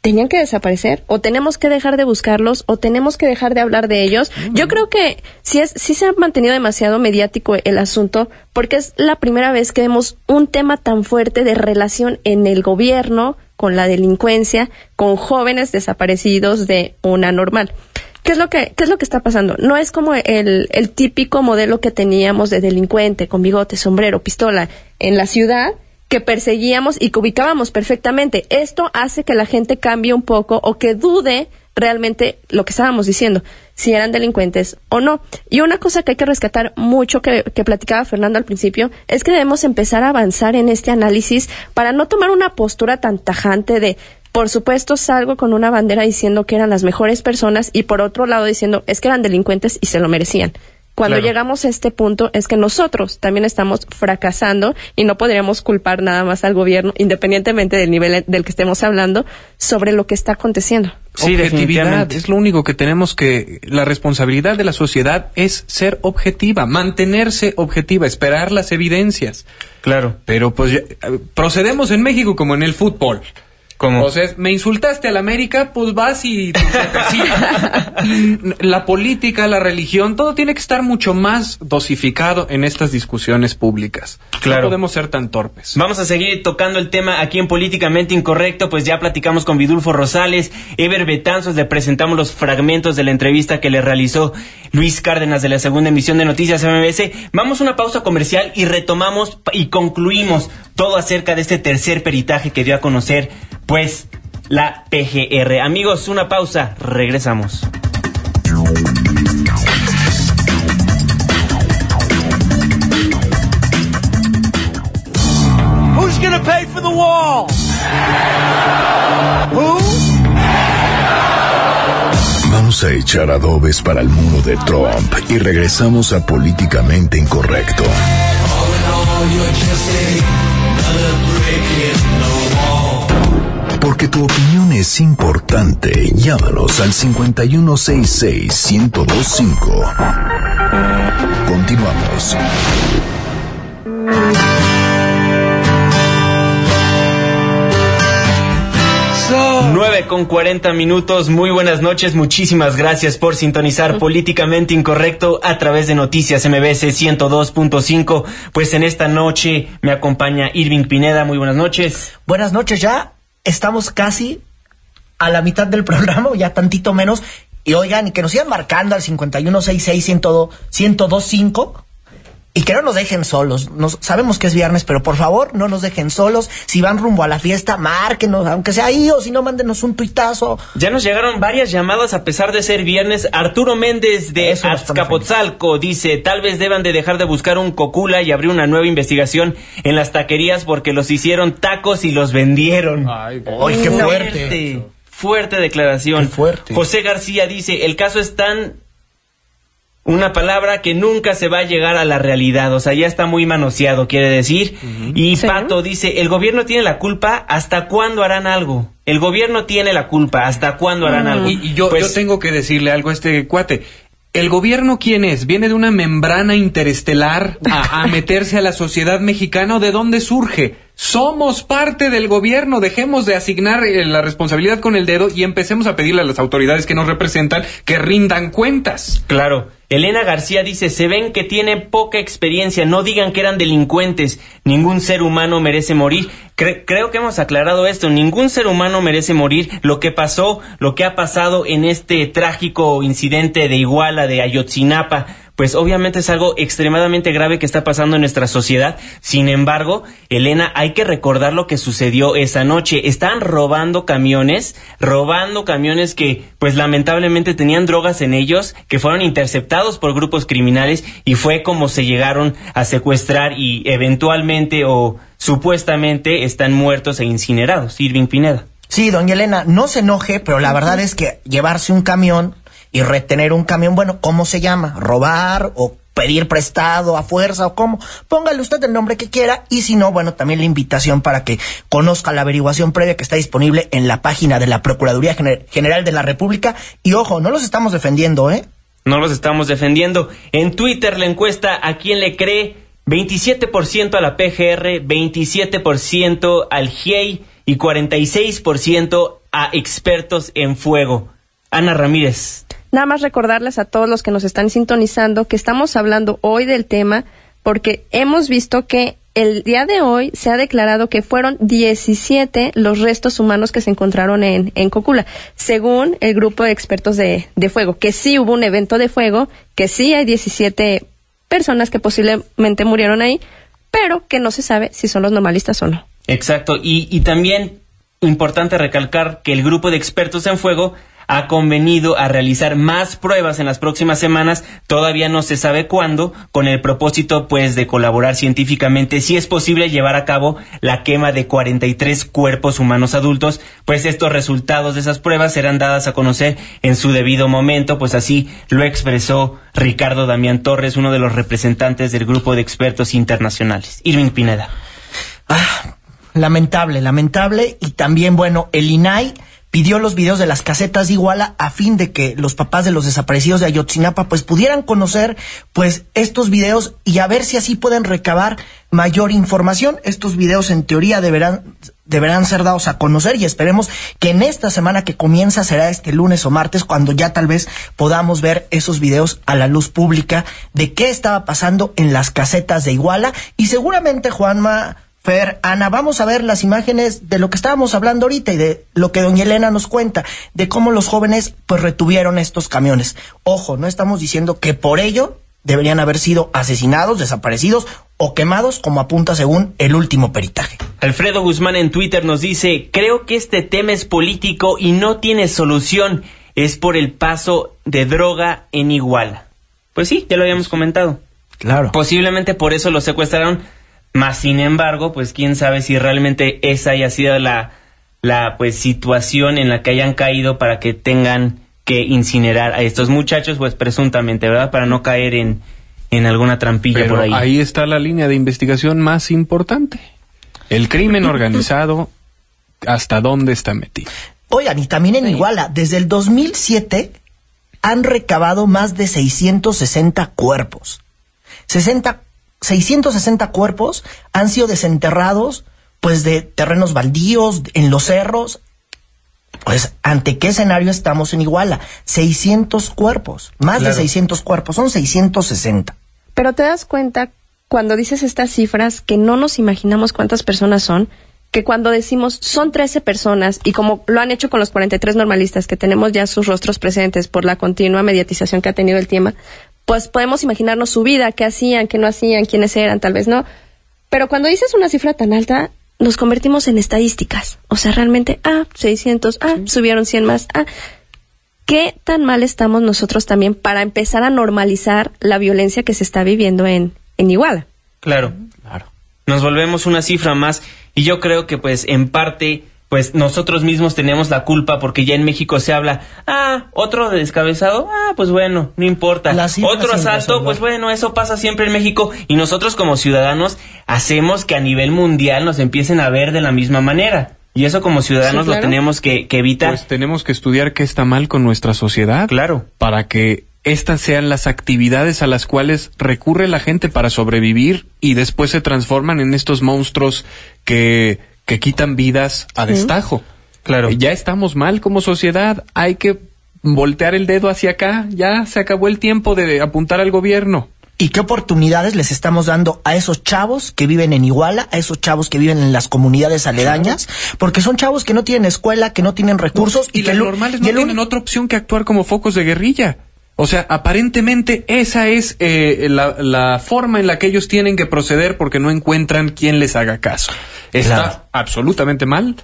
¿Tenían que desaparecer? ¿O tenemos que dejar de buscarlos? ¿O tenemos que dejar de hablar de ellos? Yo creo que sí, es, sí se ha mantenido demasiado mediático el asunto, porque es la primera vez que vemos un tema tan fuerte de relación en el gobierno con la delincuencia, con jóvenes desaparecidos de una normal. ¿Qué es lo que, qué es lo que está pasando? No es como el, el típico modelo que teníamos de delincuente con bigote, sombrero, pistola en la ciudad que perseguíamos y que ubicábamos perfectamente. Esto hace que la gente cambie un poco o que dude realmente lo que estábamos diciendo, si eran delincuentes o no. Y una cosa que hay que rescatar mucho que, que platicaba Fernando al principio es que debemos empezar a avanzar en este análisis para no tomar una postura tan tajante de por supuesto salgo con una bandera diciendo que eran las mejores personas y por otro lado diciendo es que eran delincuentes y se lo merecían. Cuando Claro. llegamos a este punto es que nosotros también estamos fracasando y no podríamos culpar nada más al gobierno, independientemente del nivel del que estemos hablando, sobre lo que está aconteciendo. Sí, objetividad definitivamente. es lo único que tenemos que la responsabilidad de la sociedad es ser objetiva, mantenerse objetiva, esperar las evidencias. Claro. Pero pues ya- eh, procedemos en México como en el fútbol. Como O sea, me insultaste al América, pues vas y te la política, la religión, todo tiene que estar mucho más dosificado en estas discusiones públicas. Claro. No podemos ser tan torpes. Vamos a seguir tocando el tema aquí en Políticamente Incorrecto, pues ya platicamos con Vidulfo Rosales, Ever Betanzos, le presentamos los fragmentos de la entrevista que le realizó Luis Cárdenas de la segunda emisión de Noticias MBS. Vamos a una pausa comercial y retomamos y concluimos todo acerca de este tercer peritaje que dio a conocer, pues, la PGR. Amigos, una pausa, regresamos. Who's gonna pay for the wall? Who? Vamos a echar adobes para el muro de Trump y regresamos a Políticamente Incorrecto. Porque tu opinión es importante, llámanos al 5166-1025. Continuamos. 9 con 40 minutos. Muy buenas noches. Muchísimas gracias por sintonizar Políticamente Incorrecto a través de Noticias MBS 102.5. Pues en esta noche me acompaña Irving Pineda. Muy buenas noches. Buenas noches, ya estamos casi a la mitad del programa, o ya tantito menos. Y oigan, que nos sigan marcando al 5166-1025 y que no nos dejen solos. Nos, sabemos que es viernes, pero por favor, no nos dejen solos. Si van rumbo a la fiesta, márquenos, aunque sea ahí, o si no, mándenos un tuitazo. Ya nos llegaron varias llamadas a pesar de ser viernes. Arturo Méndez de Azcapotzalco dice, tal vez deban de dejar de buscar un cocula y abrir una nueva investigación en las taquerías porque los hicieron tacos y los vendieron. Ay, qué fuerte. Fuerte, fuerte declaración. fuerte. José García dice, el caso es tan una palabra que nunca se va a llegar a la realidad, o sea, ya está muy manoseado, quiere decir. Y Pato dice, el gobierno tiene la culpa, ¿hasta cuándo harán algo? El gobierno tiene la culpa, ¿hasta cuándo harán algo? Y, y yo, Pues, yo tengo que decirle algo a este cuate. ¿El gobierno quién es? ¿Viene de una membrana interestelar a, a meterse a la sociedad mexicana o de dónde surge? Somos parte del gobierno, dejemos de asignar eh, la responsabilidad con el dedo y empecemos a pedirle a las autoridades que nos representan que rindan cuentas. Claro. Elena García dice, se ven que tiene poca experiencia, no digan que eran delincuentes, ningún ser humano merece morir. Cre- creo que hemos aclarado esto, ningún ser humano merece morir. Lo que pasó, lo que ha pasado en este trágico incidente de Iguala, de Ayotzinapa, pues obviamente es algo extremadamente grave que está pasando en nuestra sociedad. Sin embargo, Elena, hay que recordar lo que sucedió esa noche. Están robando camiones, robando camiones que, pues lamentablemente tenían drogas en ellos, que fueron interceptados por grupos criminales y fue como se llegaron a secuestrar y eventualmente o supuestamente están muertos e incinerados. Irving Pineda. Sí, doña Elena, no se enoje, pero la verdad es que llevarse un camión y retener un camión, bueno, ¿cómo se llama? ¿Robar o pedir prestado a fuerza o cómo? Póngale usted el nombre que quiera y si no, bueno, también la invitación para que conozca la averiguación previa que está disponible en la página de la Procuraduría Gener- General de la República. Y ojo, no los estamos defendiendo, ¿eh? No los estamos defendiendo. En Twitter la encuesta a quién le cree 27% a la PGR, 27% al GIEI y 46% a expertos en fuego. Ana Ramírez. Nada más recordarles a todos los que nos están sintonizando que estamos hablando hoy del tema porque hemos visto que el día de hoy se ha declarado que fueron 17 los restos humanos que se encontraron en, en Cocula, según el grupo de expertos de, de fuego, que sí hubo un evento de fuego, que sí hay 17 personas que posiblemente murieron ahí, pero que no se sabe si son los normalistas o no. Exacto. Y, y también importante recalcar que el grupo de expertos en fuego ha convenido a realizar más pruebas en las próximas semanas, todavía no se sabe cuándo, con el propósito pues de colaborar científicamente si es posible llevar a cabo la quema de 43 cuerpos humanos adultos, pues estos resultados de esas pruebas serán dadas a conocer en su debido momento, pues así lo expresó Ricardo Damián Torres, uno de los representantes del grupo de expertos internacionales. Irving Pineda. Lamentable, lamentable. Y también, bueno, el INAI pidió los videos de las casetas de Iguala a fin de que los papás de los desaparecidos de Ayotzinapa pues pudieran conocer pues estos videos y a ver si así pueden recabar mayor información. Estos videos en teoría deberán deberán ser dados a conocer y esperemos que en esta semana que comienza será este lunes o martes cuando ya tal vez podamos ver esos videos a la luz pública de qué estaba pasando en las casetas de Iguala y seguramente Juanma Fer, Ana, vamos a ver las imágenes de lo que estábamos hablando ahorita y de lo que doña Elena nos cuenta, de cómo los jóvenes pues retuvieron estos camiones. Ojo, no estamos diciendo que por ello deberían haber sido asesinados, desaparecidos o quemados como apunta según el último peritaje. Alfredo Guzmán en Twitter nos dice, creo que este tema es político y no tiene solución, es por el paso de droga en Iguala. Pues sí, ya lo habíamos comentado. Claro. Posiblemente por eso lo secuestraron, más sin embargo, pues quién sabe si realmente esa haya sido la, la pues situación en la que hayan caído para que tengan que incinerar a estos muchachos, pues presuntamente, ¿verdad? Para no caer en, en alguna trampilla Pero por ahí. ahí está la línea de investigación más importante. El crimen organizado, ¿hasta dónde está metido? Oigan, y también en Iguala, desde el 2007 han recabado más de 660 cuerpos. 60, 660 cuerpos han sido desenterrados pues de terrenos baldíos, en los cerros. Pues, ¿ante qué escenario estamos en Iguala? 600 cuerpos, más Claro. de 600 cuerpos, son 660. Pero te das cuenta cuando dices estas cifras que no nos imaginamos cuántas personas son, que cuando decimos son 13 personas y como lo han hecho con los 43 normalistas que tenemos ya sus rostros presentes por la continua mediatización que ha tenido el tema, pues podemos imaginarnos su vida, qué hacían, qué no hacían, quiénes eran, tal vez no. Pero cuando dices una cifra tan alta, nos convertimos en estadísticas. O sea, realmente, ah, 600, ah, subieron 100 más, ah. ¿Qué tan mal estamos nosotros también para empezar a normalizar la violencia que se está viviendo en, en Iguala? Claro. Claro. Nos volvemos una cifra más y yo creo que pues en parte pues nosotros mismos tenemos la culpa porque ya en México se habla, ah, otro descabezado, ah, pues bueno, no importa. Otro asalto, pues bueno, eso pasa siempre en México y nosotros como ciudadanos hacemos que a nivel mundial nos empiecen a ver de la misma manera. Y eso como ciudadanos Sí, claro. lo tenemos que, que evitar. Pues tenemos que estudiar qué está mal con nuestra sociedad. Claro. Para que estas sean las actividades a las cuales recurre la gente para sobrevivir y después se transforman en estos monstruos que, que quitan vidas a Sí. destajo. Claro. Ya estamos mal como sociedad. Hay que voltear el dedo hacia acá. Ya se acabó el tiempo de apuntar al gobierno. ¿Y qué oportunidades les estamos dando a esos chavos que viven en Iguala, a esos chavos que viven en las comunidades aledañas? Porque son chavos que no tienen escuela, que no tienen recursos Y, que las lo- normales y no tienen otra opción que actuar como focos de guerrilla. O sea, aparentemente esa es eh, la, la forma en la que ellos tienen que proceder porque no encuentran quien les haga caso. Está Claro. absolutamente mal,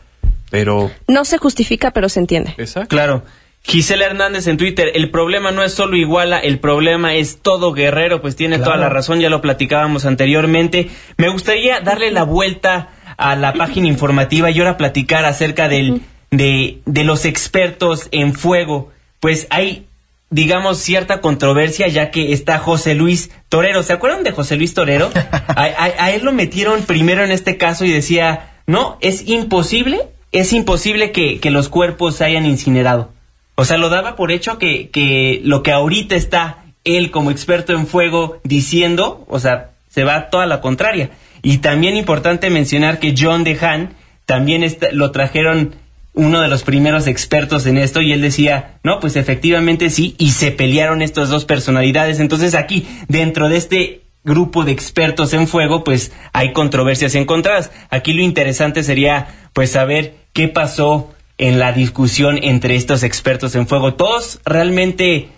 pero... No se justifica, pero se entiende. Claro. Gisela Hernández en Twitter, el problema no es solo Iguala, el problema es todo Guerrero, pues tiene Claro. toda la razón, ya lo platicábamos anteriormente. Me gustaría darle la vuelta a la página informativa y ahora platicar acerca del, de, de los expertos en fuego. Pues hay, digamos, cierta controversia ya que está José Luis Torero. ¿Se acuerdan de José Luis Torero? A, a- a él lo metieron primero en este caso y decía, no, es imposible, es imposible que, que los cuerpos se hayan incinerado. O sea, lo daba por hecho que, que lo que ahorita está él como experto en fuego diciendo, o sea, se va toda la contraria. Y también importante mencionar que John DeHaan también está- lo trajeron uno de los primeros expertos en esto y él decía, no, pues efectivamente sí, y se pelearon estas dos personalidades. Entonces aquí, dentro de este grupo de expertos en fuego, pues hay controversias encontradas. Aquí lo interesante sería, pues, saber qué pasó en la discusión entre estos expertos en fuego. ¿Todos realmente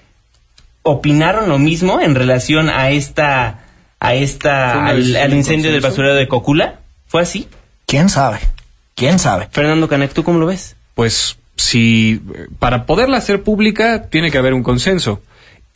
opinaron lo mismo en relación a esta, a esta, al, al incendio del basurero de Cocula? ¿Fue así? ¿Quién sabe? ¿Quién sabe? Fernando Canek, ¿tú cómo lo ves? Pues si para poderla hacer pública tiene que haber un consenso,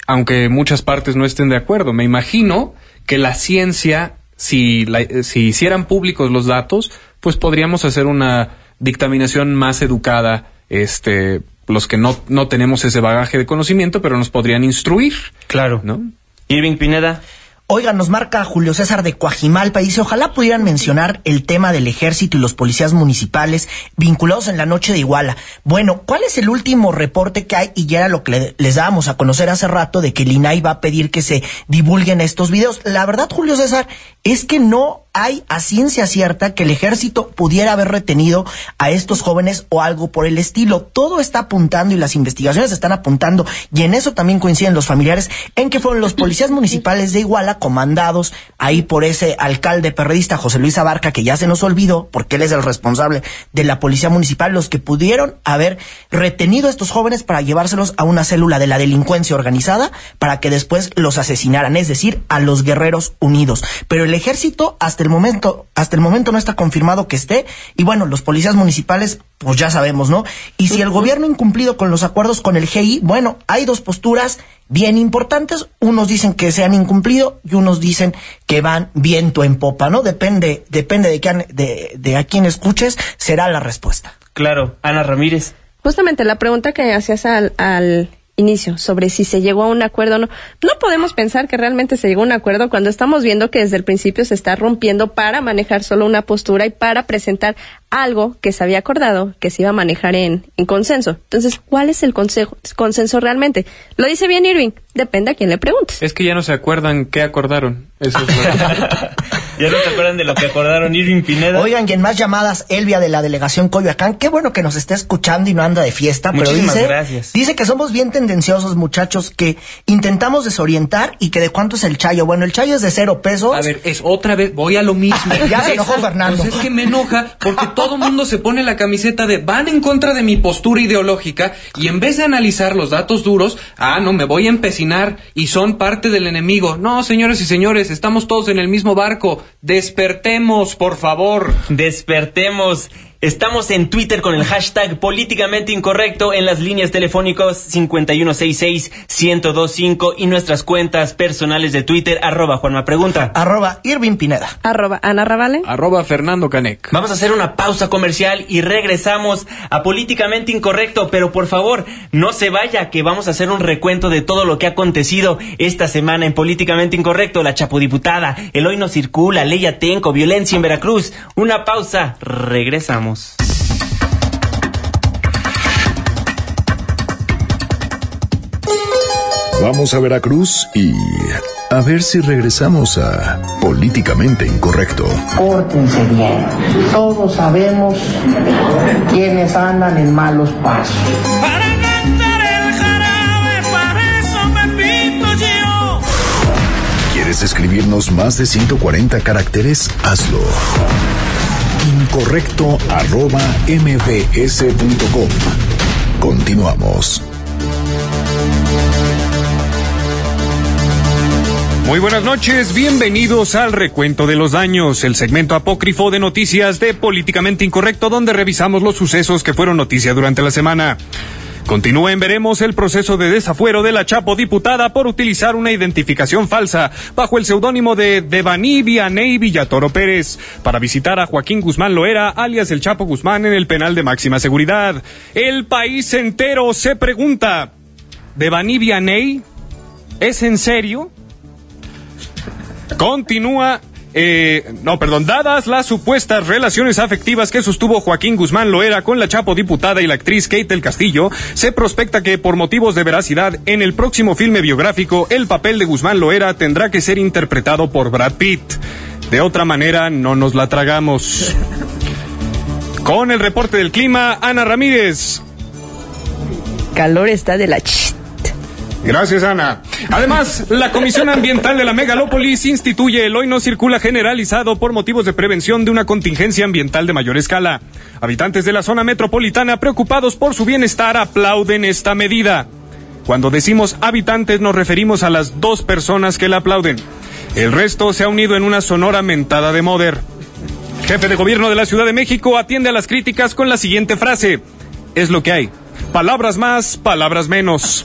aunque muchas partes no estén de acuerdo. Me imagino que la ciencia, si, la- si hicieran públicos los datos, pues podríamos hacer una dictaminación más educada, este, los que no, no tenemos ese bagaje de conocimiento, pero nos podrían instruir. Claro. ¿No? Irving Pineda. Oigan, nos marca Julio César de Coajimalpa y dice, ojalá pudieran mencionar el tema del ejército y los policías municipales vinculados en la noche de Iguala. Bueno, ¿cuál es el último reporte que hay? Y ya era lo que le- les dábamos a conocer hace rato de que el INAI va a pedir que se divulguen estos videos. La verdad, Julio César, es que no hay a ciencia cierta que el ejército pudiera haber retenido a estos jóvenes o algo por el estilo. Todo está apuntando y las investigaciones están apuntando y en eso también coinciden los familiares en que fueron los policías municipales de Iguala comandados ahí por ese alcalde perredista José Luis Abarca que ya se nos olvidó porque él es el responsable de la policía municipal los que pudieron haber retenido a estos jóvenes para llevárselos a una célula de la delincuencia organizada para que después los asesinaran, es decir, a los guerreros unidos. Pero el ejército hasta el momento, hasta el momento no está confirmado que esté y bueno, los policías municipales pues ya sabemos, ¿no? Y si el gobierno ha incumplido con los acuerdos con el GI, bueno, hay dos posturas bien importantes. Unos dicen que se han incumplido y unos dicen que van viento en popa, ¿no? Depende, depende de, quién- de, de a quién escuches, será la respuesta. Claro, Ana Ramírez. Justamente la pregunta que hacías al, al inicio, sobre si se llegó a un acuerdo o no. No podemos pensar que realmente se llegó a un acuerdo cuando estamos viendo que desde el principio se está rompiendo para manejar solo una postura y para presentar algo que se había acordado que se iba a manejar en, en consenso. Entonces, ¿cuál es el consejo, consenso realmente? Lo dice bien Irving, depende a quién le preguntes. Es que ya no se acuerdan qué acordaron. Eso es ¿Ya no se acuerdan de lo que acordaron Irving Pineda? Oigan, y en más llamadas, Elvia de la delegación Coyoacán, qué bueno que nos esté escuchando y no anda de fiesta, pero Muchísimas dice, gracias. dice que somos bien tendenciosos, muchachos, que intentamos desorientar y que de cuánto es el chayo. Bueno, el chayo es de cero pesos. A ver, es otra vez, voy a lo mismo. Ya se enojó Fernando. Pues es que me enoja porque todo mundo se pone la camiseta de van en contra de mi postura ideológica y en vez de analizar los datos duros, ah, no, me voy a empecinar y son parte del enemigo. No, señores y señores, estamos todos en el mismo barco. Despertemos, por favor. Despertemos. Estamos en Twitter con el hashtag políticamente incorrecto en las líneas telefónicas 5166-1025 y nuestras cuentas personales de Twitter, arroba Juanma Pregunta. Arroba Irving Pineda. Arroba Ana Ravale. Arroba Fernando Canec. Vamos a hacer una pausa comercial y regresamos a Políticamente Incorrecto, pero por favor, no se vaya, que vamos a hacer un recuento de todo lo que ha acontecido esta semana en Políticamente Incorrecto, la chapodiputada, el hoy no circula, ley Atenco, violencia en Veracruz. Una pausa, regresamos. Vamos a Veracruz y a ver si regresamos a Políticamente Incorrecto. Pórtense bien. Todos sabemos quiénes andan en malos pasos. Para cantar el jarabe, para eso me pinto yo. ¿Quieres escribirnos más de 140 caracteres? Hazlo. Incorrecto arroba mbs.com. Continuamos. Muy buenas noches, bienvenidos al Recuento de los Daños, el segmento apócrifo de noticias de Políticamente Incorrecto, donde revisamos los sucesos que fueron noticia durante la semana. Continúa en Veremos el proceso de desafuero de la Chapo diputada por utilizar una identificación falsa bajo el seudónimo de Devani Vianey Villatoro Pérez para visitar a Joaquín Guzmán Loera, alias el Chapo Guzmán, en el penal de máxima seguridad. El país entero se pregunta, ¿Devani Vianey? ¿Es en serio? Continúa. Eh, no, perdón, dadas las supuestas relaciones afectivas que sostuvo Joaquín Guzmán Loera con la Chapo diputada y la actriz Kate del Castillo, se prospecta que por motivos de veracidad en el próximo filme biográfico el papel de Guzmán Loera tendrá que ser interpretado por Brad Pitt. De otra manera, no nos la tragamos. Con el reporte del clima, Ana Ramírez. Calor está de la ch. Gracias, Ana. Además, la Comisión Ambiental de la Megalópolis instituye el hoy no circula generalizado por motivos de prevención de una contingencia ambiental de mayor escala. Habitantes de la zona metropolitana preocupados por su bienestar aplauden esta medida. Cuando decimos habitantes nos referimos a las dos personas que la aplauden. El resto se ha unido en una sonora mentada de Moder. Jefe de gobierno de la Ciudad de México atiende a las críticas con la siguiente frase. Es lo que hay. Palabras más, palabras menos.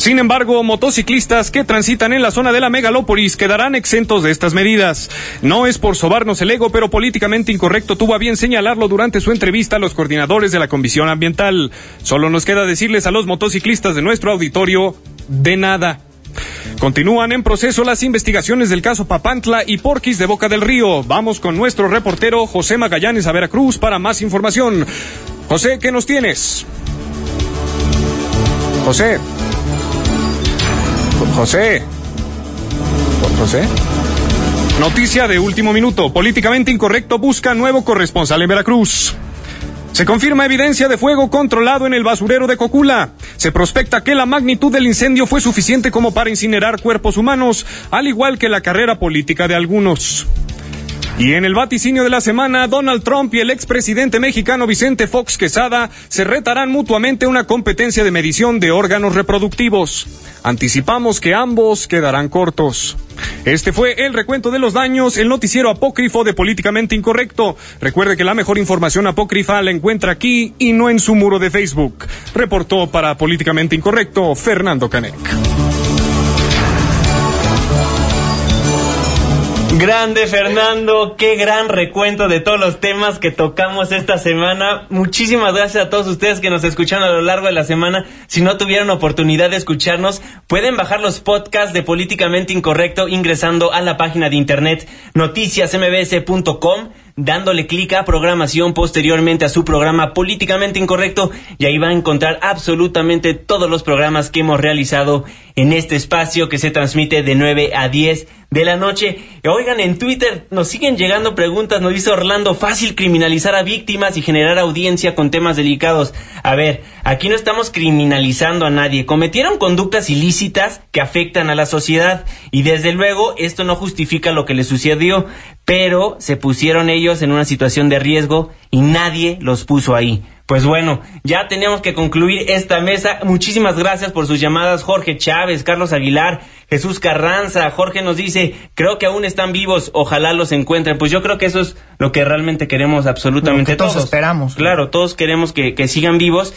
Sin embargo, motociclistas que transitan en la zona de la megalópolis quedarán exentos de estas medidas. No es por sobarnos el ego, pero políticamente incorrecto tuvo a bien señalarlo durante su entrevista a los coordinadores de la Comisión Ambiental. Solo nos queda decirles a los motociclistas de nuestro auditorio, de nada. Continúan en proceso las investigaciones del caso Papantla y Porquis de Boca del Río. Vamos con nuestro reportero José Magallanes a Veracruz para más información. José, ¿qué nos tienes? José. José. José. Noticia de último minuto. Políticamente incorrecto busca nuevo corresponsal en Veracruz. Se confirma evidencia de fuego controlado en el basurero de Cocula. Se prospecta que la magnitud del incendio fue suficiente como para incinerar cuerpos humanos, al igual que la carrera política de algunos. Y en el vaticinio de la semana, Donald Trump y el expresidente mexicano Vicente Fox Quesada se retarán mutuamente una competencia de medición de órganos reproductivos. Anticipamos que ambos quedarán cortos. Este fue el recuento de los daños, el noticiero apócrifo de Políticamente Incorrecto. Recuerde que la mejor información apócrifa la encuentra aquí y no en su muro de Facebook. Reportó para Políticamente Incorrecto Fernando Canek. Grande Fernando, qué gran recuento de todos los temas que tocamos esta semana. Muchísimas gracias a todos ustedes que nos escucharon a lo largo de la semana. Si no tuvieron oportunidad de escucharnos, pueden bajar los podcasts de Políticamente Incorrecto ingresando a la página de internet noticiasmbs.com dándole clic a programación posteriormente a su programa Políticamente Incorrecto y ahí va a encontrar absolutamente todos los programas que hemos realizado en este espacio que se transmite de 9 a 10 de la noche. Oigan, en Twitter nos siguen llegando preguntas, nos dice Orlando, fácil criminalizar a víctimas y generar audiencia con temas delicados. A ver, aquí no estamos criminalizando a nadie, cometieron conductas ilícitas que afectan a la sociedad y desde luego esto no justifica lo que les sucedió, pero se pusieron ellos en una situación de riesgo y nadie los puso ahí. Pues bueno, ya tenemos que concluir esta mesa. Muchísimas gracias por sus llamadas, Jorge Chávez, Carlos Aguilar, Jesús Carranza. Jorge nos dice, creo que aún están vivos, ojalá los encuentren. Pues yo creo que eso es lo que realmente queremos absolutamente Lo que todos esperamos. Claro, todos queremos que, que sigan vivos.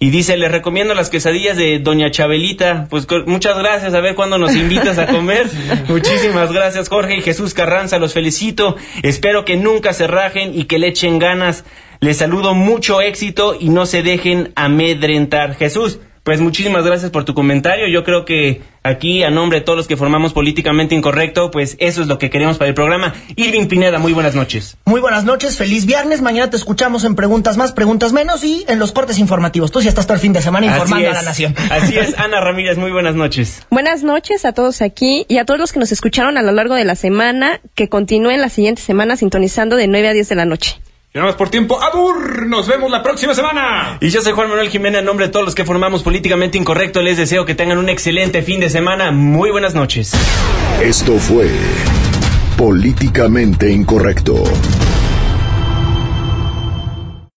Y dice, les recomiendo las quesadillas de Doña Chabelita. Pues muchas gracias, a ver cuándo nos invitas a comer. Muchísimas gracias, Jorge y Jesús Carranza, los felicito. Espero que nunca se rajen y que le echen ganas. Les saludo mucho éxito y no se dejen amedrentar. Jesús, pues muchísimas gracias por tu comentario. Yo creo que aquí, a nombre de todos los que formamos Políticamente Incorrecto, pues eso es lo que queremos para el programa. Irving Pineda, muy buenas noches. Muy buenas noches, feliz viernes. Mañana te escuchamos en Preguntas Más, Preguntas Menos y en los cortes informativos. Tú sí estás todo el fin de semana informando a la nación. Así es, Ana Ramírez, muy buenas noches. Buenas noches a todos aquí y a todos los que nos escucharon a lo largo de la semana, que continúen la siguiente semana sintonizando de 9 a 10 de la noche. Y nada más por tiempo, ¡Abur! Nos vemos la próxima semana. Y yo soy Juan Manuel Jiménez, en nombre de todos los que formamos Políticamente Incorrecto, les deseo que tengan un excelente fin de semana. Muy buenas noches. Esto fue Políticamente Incorrecto.